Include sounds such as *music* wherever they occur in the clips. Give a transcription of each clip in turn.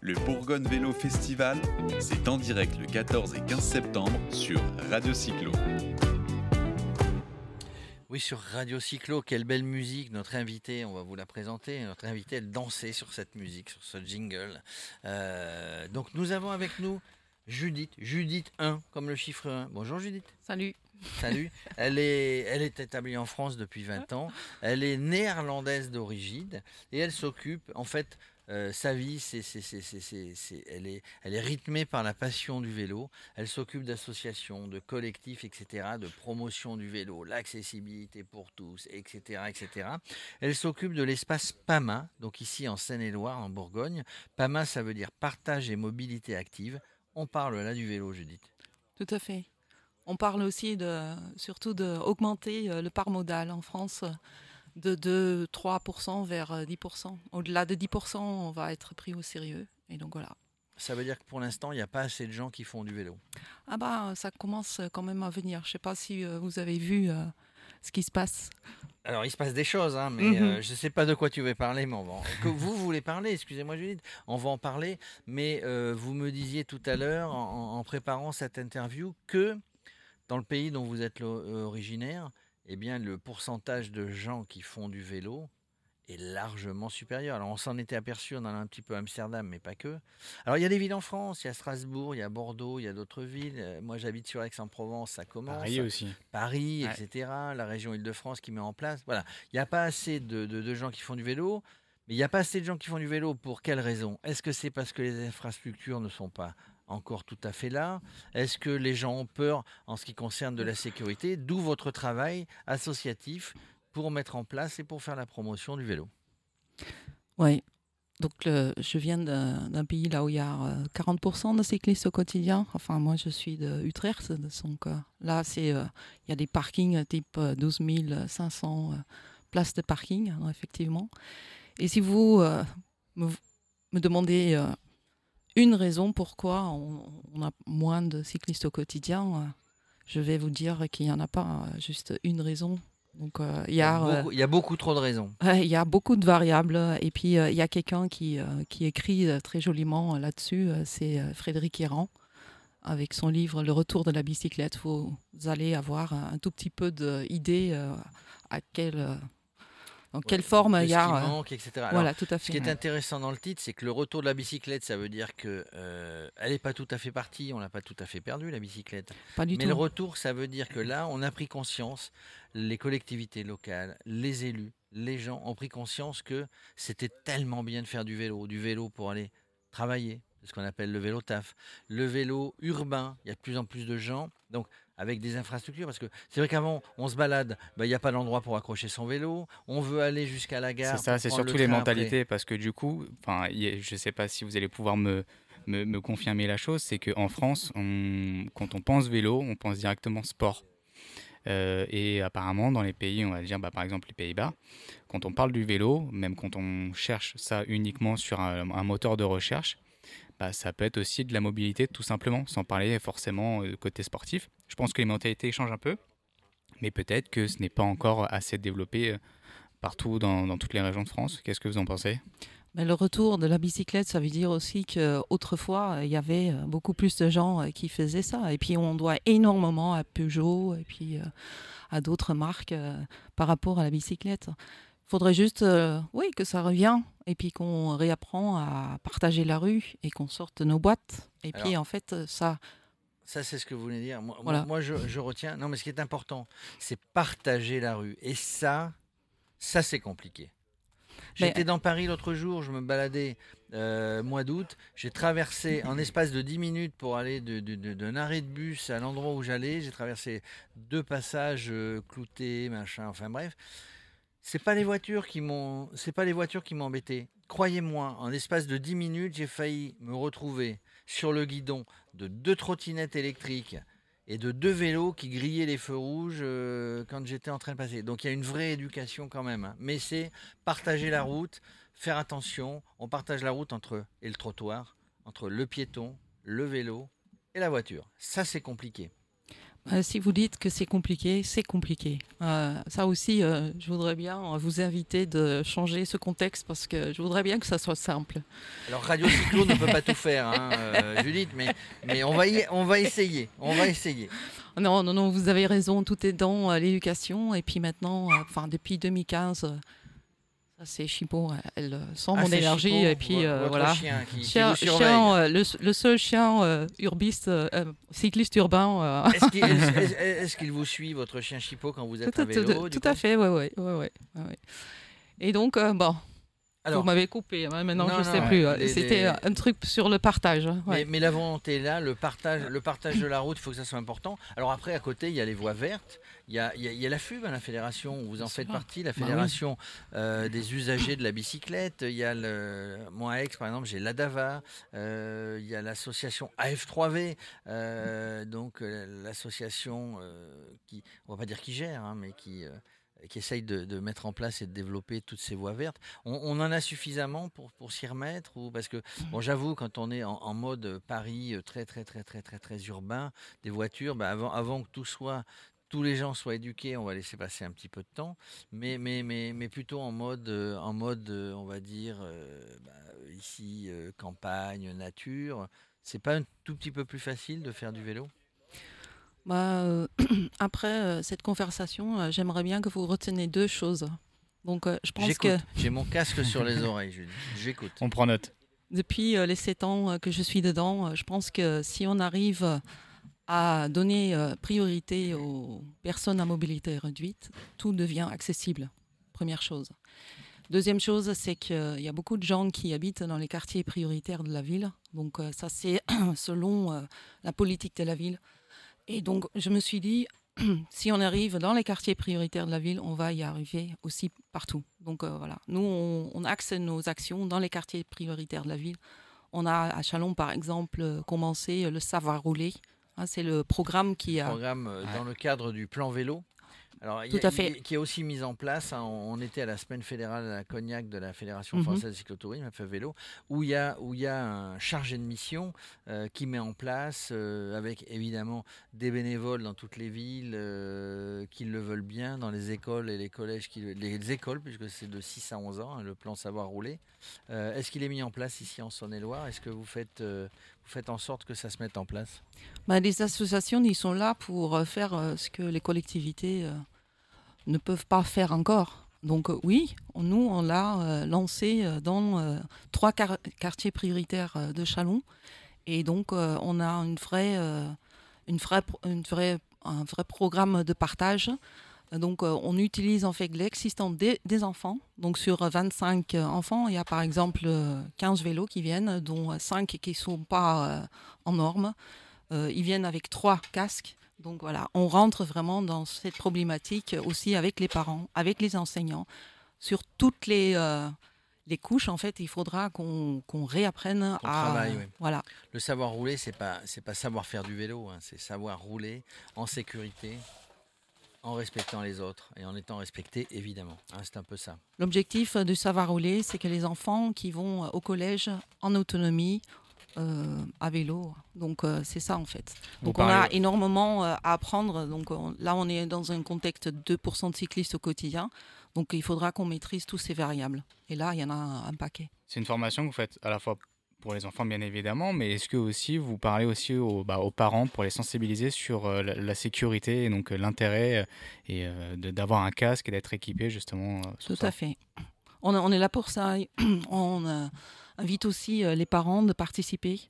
Le Bourgogne Vélo Festival, c'est en direct le 14 et 15 septembre sur Radio Cyclo. Oui, sur Radio Cyclo, quelle belle musique. Notre invité, on va vous la présenter. Notre invité, elle dansait sur cette musique, sur ce jingle. Euh, donc nous avons avec nous Judith, Judith 1, comme le chiffre 1. Bonjour Judith. Salut. Salut. Elle est, elle est établie en France depuis 20 ans. Elle est néerlandaise d'origine et elle s'occupe, en fait, euh, sa vie, c'est, c'est, c'est, elle, est, elle est rythmée par la passion du vélo. Elle s'occupe d'associations, de collectifs, etc., de promotion du vélo, l'accessibilité pour tous, etc., etc. Elle s'occupe de l'espace PAMA, donc ici en Seine-et-Loire, en Bourgogne. PAMA, ça veut dire partage et mobilité active. On parle là du vélo, Judith. Tout à fait. On parle aussi de, surtout d'augmenter euh, le par modal en France de 2-3% vers 10%. Euh, Au-delà de 10%, on va être pris au sérieux. Et donc voilà. Ça veut dire que pour l'instant, il n'y a pas assez de gens qui font du vélo. Ah bah, ça commence quand même à venir. Je ne sais pas si euh, vous avez vu ce qui se passe. Alors, il se passe des choses, hein, mais mhm. je ne sais pas de quoi tu veux parler, mais on va que vous voulez parler, excusez-moi Judith, on va en parler, mais vous me disiez tout à l'heure, en, préparant cette interview, que dans le pays dont vous êtes euh, originaire, eh bien, le pourcentage de gens qui font du vélo est largement supérieur. Alors, on s'en était aperçu, on en a un petit peu à Amsterdam, mais pas que. Alors, il y a des villes en France, il y a Strasbourg, il y a Bordeaux, il y a d'autres villes. Euh, moi, j'habite sur Aix-en-Provence, ça commence. Paris aussi. Paris, etc. La région Île-de-France qui met en place. Voilà. Il n'y a pas assez de, de gens qui font du vélo. Mais il n'y a pas assez de gens qui font du vélo. Pour quelle raison? Est-ce que c'est parce que les infrastructures ne sont pas encore tout à fait là Est-ce que les gens ont peur en ce qui concerne de la sécurité? D'où votre travail associatif pour mettre en place et pour faire la promotion du vélo Oui. Donc, je viens d'un pays là où il y a 40% euh, de cyclistes au quotidien. Enfin, moi, je suis de Utrecht. Donc, euh, là, c'est, euh, il y a des parkings type 12 500 places de parking, hein, effectivement. Et si vous me, me, demandez une raison pourquoi on, a moins de cyclistes au quotidien. Euh, je vais vous dire qu'il n'y en a pas euh, juste une raison. Donc, euh, il, y a, beaucoup, il y a beaucoup trop de raisons. il y a beaucoup de variables. Et puis, il y a quelqu'un qui, qui écrit très joliment là-dessus. c'est Frédéric Héran avec son livre Le retour de la bicyclette. Vous allez avoir un tout petit peu d'idée à quel dans quelle forme il y a. Ce manque, etc. voilà, tout à fait. Ce qui est intéressant dans le titre, c'est que le retour de la bicyclette, ça veut dire que euh, elle n'est pas tout à fait partie, on l'a pas tout à fait perdue la bicyclette. Pas du Mais le retour, ça veut dire que là, on a pris conscience, les collectivités locales, les élus, les gens ont pris conscience que c'était tellement bien de faire du vélo, du vélo pour aller travailler, ce qu'on appelle le vélo taf, le vélo urbain. Il y a de plus en plus de gens. Donc avec des infrastructures Parce que c'est vrai qu'avant, on se balade, bah, il n'y a pas d'endroit pour accrocher son vélo, on veut aller jusqu'à la gare. C'est ça, c'est surtout les mentalités, parce que du coup, je ne sais pas si vous allez pouvoir me, me, confirmer la chose, c'est qu'en France, on, quand on pense vélo, on pense directement sport. Euh, et apparemment, dans les pays, on va dire bah, par exemple les Pays-Bas, quand on parle du vélo, même quand on cherche ça uniquement sur un moteur de recherche, bah, ça peut être aussi de la mobilité tout simplement, sans parler forcément euh, côté sportif. Je pense que les mentalités changent un peu, mais peut-être que ce n'est pas encore assez développé euh, partout dans, toutes les régions de France. Qu'est-ce que vous en pensez? Mais le retour de la bicyclette, ça veut dire aussi qu'autrefois, il y avait euh, beaucoup plus de gens qui faisaient ça. Et puis, on doit énormément à Peugeot et puis à d'autres marques par rapport à la bicyclette faudrait juste, euh, oui, que ça revienne et puis qu'on réapprend à partager la rue et qu'on sorte nos boîtes. Et puis en fait, ça. Ça, c'est ce que vous voulez dire. Moi, moi je, je, retiens. Non, mais ce qui est important, c'est partager la rue. Et ça, ça, c'est compliqué. J'étais dans Paris l'autre jour, je me baladais euh, mois d'août. J'ai traversé *laughs* en espace de 10 minutes pour aller d'un de, de, arrêt de bus à l'endroit où j'allais. J'ai traversé deux passages euh, cloutés, machin, enfin bref c'est pas pas les voitures qui m'ont embêté. Croyez-moi, en l'espace de 10 minutes, j'ai failli me retrouver sur le guidon de deux trottinettes électriques et de deux vélos qui grillaient les feux rouges euh, quand j'étais en train de passer. Donc il y a une vraie éducation quand même. Hein. Mais c'est partager la route, faire attention. On partage la route entre et le trottoir, entre le piéton, le vélo et la voiture. Ça c'est compliqué. Euh, si vous dites que c'est compliqué, c'est compliqué. Euh, ça aussi, euh, je voudrais bien vous inviter de changer ce contexte parce que je voudrais bien que ça soit simple. Alors Radio Cyclo ne peut pas tout faire, hein, *laughs* Judith, mais, mais on, va on va essayer. On va essayer. Non, non, non, vous avez raison, tout est dans l'éducation. Et puis maintenant, enfin depuis 2015, c'est Chipo, elle euh, sent ah, mon énergie et puis euh, voilà. Chien, qui, chien, euh, le, seul chien urbiste, cycliste urbain. *laughs* Est-ce qu'il vous suit votre chien Chipo quand vous êtes tout, à vélo Tout, à fait, ouais, ouais, ouais, ouais, Et donc bon, vous m'avez coupé, hein, maintenant je ne sais plus. C'était un truc sur le partage. Mais, la volonté est là, le partage, le partage de la route, il faut que ça soit important. Alors après, à côté, il y a les voies vertes, il y a, la FUB, hein, la fédération, vous en faites partie, la bah fédération euh, des usagers de la bicyclette. Il y a le, moi à Aix, par exemple, j'ai l'ADAVA, euh, il y a l'association AF3V, euh, donc l'association qui, on va pas dire qui gère, hein, mais qui qui essaye de, mettre en place et de développer toutes ces voies vertes. On, en a suffisamment pour, pour s'y remettre ou parce que bon, j'avoue quand on est en, mode Paris euh, très très très très très très urbain, des voitures, bah, avant avant que tout soit tous les gens soient éduqués, on va laisser passer un petit peu de temps, mais, mais, mais, mais plutôt en mode, euh, en mode, euh, on va dire, bah, ici, campagne, nature. C'est pas un tout petit peu plus facile de faire du vélo? Bah, euh, *clears throat* après euh, cette conversation, euh, j'aimerais bien que vous reteniez deux choses. Donc, je pense que. J'ai mon casque sur les *laughs* oreilles, J'écoute. On prend note. Depuis les sept ans que je suis dedans, je pense que si on arrive à donner priorité aux personnes à mobilité réduite, tout devient accessible. Première chose. Deuxième chose, c'est qu'il y a beaucoup de gens qui habitent dans les quartiers prioritaires de la ville. Donc ça, c'est *clears throat* selon la politique de la ville. Et donc, je me suis dit, *clears throat* si on arrive dans les quartiers prioritaires de la ville, on va y arriver aussi partout. Donc euh, voilà, nous, on, axe nos actions dans les quartiers prioritaires de la ville. On a à Chalon, par exemple, commencé le savoir rouler. Hein, c'est le programme qui a... Programme euh, dans le cadre du plan vélo alors, Tout à fait. qui est aussi mise en place. Hein, on était à la semaine fédérale à Cognac de la Fédération mhm. française de cyclotourisme, fait vélo, où il y a où il y a un chargé de mission euh, qui met en place, euh, avec évidemment des bénévoles dans toutes les villes euh, qui le veulent bien, dans les écoles et les collèges, qui, les écoles puisque c'est de 6 à 11 ans, hein, le plan savoir rouler. Est-ce qu'il est mis en place ici en Saône-et-Loire? Est-ce que vous faites vous faites en sorte que ça se mette en place? Bah, Les associations, ils sont là pour faire ce que les collectivités ne peuvent pas faire encore. Donc euh, oui, nous, on l'a euh, lancé euh, dans trois quartiers prioritaires de Chalon. Et donc, on a une une une un vrai programme de partage. Donc, on utilise en fait l'existant des, des, enfants. Donc, sur 25 enfants, il y a par exemple 15 vélos qui viennent, dont 5 qui ne sont pas en norme. ils viennent avec trois casques. Donc voilà, on rentre vraiment dans cette problématique aussi avec les parents, avec les enseignants, sur toutes les, euh, les couches. En fait, il faudra qu'on réapprenne à travail, voilà. Le savoir rouler, c'est pas c'est pas savoir faire du vélo, hein. c'est savoir rouler en sécurité, en respectant les autres et en étant respecté, évidemment. Hein, c'est un peu ça. L'objectif du savoir rouler, c'est que les enfants qui vont au collège en autonomie euh, à vélo. Donc euh, c'est ça en fait. Donc on a énormément euh, à apprendre. Donc là on est dans un contexte de 2% de cyclistes au quotidien. Donc il faudra qu'on maîtrise tous ces variables. Et là il y en a un, paquet. C'est une formation que vous faites à la fois pour les enfants bien évidemment, mais est-ce que aussi vous parlez aussi aux, bah, aux parents pour les sensibiliser sur la, sécurité et donc l'intérêt et d'avoir un casque et d'être équipé justement Tout à fait. On, on, est là pour ça. *clears throat* on invite aussi euh, les parents de participer.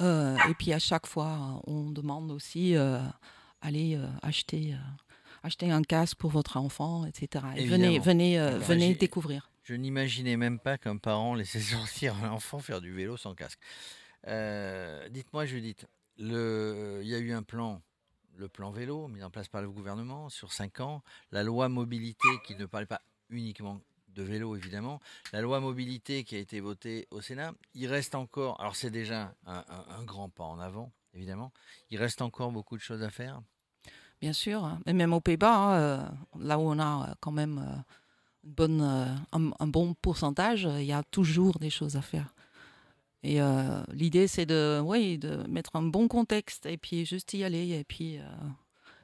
Euh, et puis à chaque fois, on demande aussi euh, aller acheter, acheter un casque pour votre enfant, etc. Et venez, venez, venez découvrir. Je n'imaginais même pas qu'un parent laissait *laughs* sortir un enfant faire du vélo sans casque. Dites-moi, Judith, le... il y a eu un plan, le plan vélo mis en place par le gouvernement sur cinq ans, la loi mobilité qui ne parlait pas uniquement de vélo évidemment, la loi mobilité qui a été votée au Sénat, il reste encore, alors c'est déjà un, grand pas en avant évidemment, il reste encore beaucoup de choses à faire. Bien sûr, et même aux Pays-Bas, hein, euh, là où on a quand même euh, bonne, euh, un, bon pourcentage, il y a toujours des choses à faire. Et l'idée, c'est de, oui, de mettre un bon contexte et puis juste y aller et puis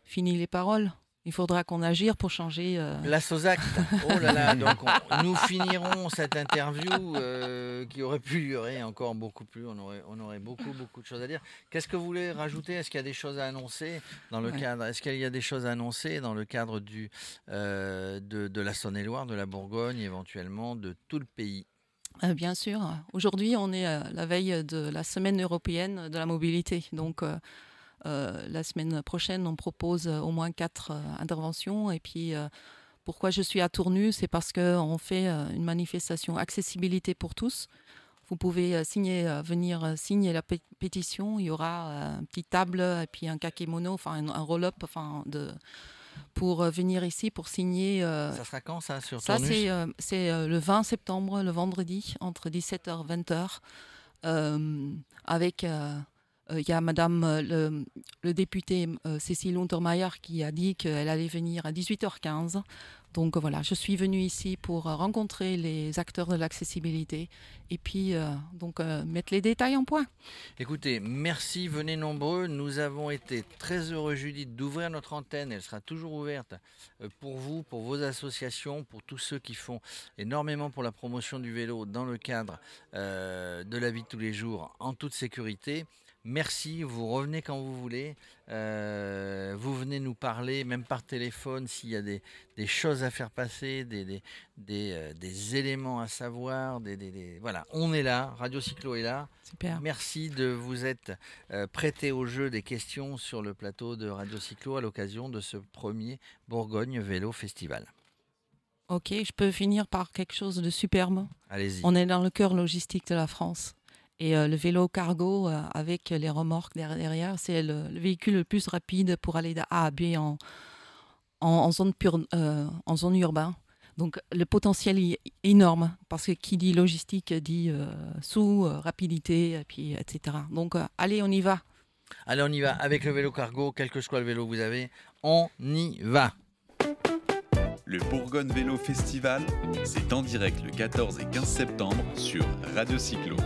fini les paroles il faudra qu'on agisse pour changer. Euh... La Sozac. Oh là là, donc nous finirons cette interview euh, qui aurait pu durer encore beaucoup plus. On aurait, on aurait beaucoup, beaucoup de choses à dire. Qu'est-ce que vous voulez rajouter? Est-ce qu'il y a des choses à annoncer dans le cadre Est-ce qu'il y a des choses à annoncer dans le cadre du, euh, de, de, la Saône-et-Loire, de la Bourgogne, éventuellement de tout le pays? Bien sûr. Aujourd'hui, on est à la veille de la semaine européenne de la mobilité. Donc, la semaine prochaine, on propose euh, au moins quatre euh, interventions. Et puis, pourquoi je suis à Tournu C'est parce qu'on fait une manifestation accessibilité pour tous. Vous pouvez signer, venir signer la pétition. Il y aura une petite table et puis un kakémono, enfin un, roll-up, enfin de pour venir ici pour signer. ça sera quand ça sur Ça c'est le 20 septembre, le vendredi entre 17h et 20h, avec euh, il y a Madame euh, le, député euh, Cécile Untermaier qui a dit qu'elle allait venir à 18h15. Donc voilà, je suis venue ici pour rencontrer les acteurs de l'accessibilité et puis donc mettre les détails en point. Écoutez, merci, venez nombreux. Nous avons été très heureux, Judith, d'ouvrir notre antenne. Elle sera toujours ouverte pour vous, pour vos associations, pour tous ceux qui font énormément pour la promotion du vélo dans le cadre de la vie de tous les jours en toute sécurité. Merci, vous revenez quand vous voulez. Euh, vous venez nous parler, même par téléphone, s'il y a des, choses à faire passer, des, euh, des, éléments à savoir. Voilà, on est là, Radio Cyclo est là. Super. Merci de vous être euh, prêté au jeu des questions sur le plateau de Radio Cyclo à l'occasion de ce premier Bourgogne Vélo Festival. Ok, je peux finir par quelque chose de superbe. Allez-y. On est dans le cœur logistique de la France. Et euh, le vélo cargo euh, avec les remorques derrière, c'est le, véhicule le plus rapide pour aller de A à B en, en, zone, pure, euh, en zone urbaine. Donc le potentiel est énorme parce que qui dit logistique dit sous, rapidité, et puis, etc. Donc allez, on y va. Allez, on y va avec le vélo cargo, quel que soit le vélo que vous avez, on y va. Le Bourgogne Vélo Festival, c'est en direct le 14 et 15 septembre sur Radio Cyclo.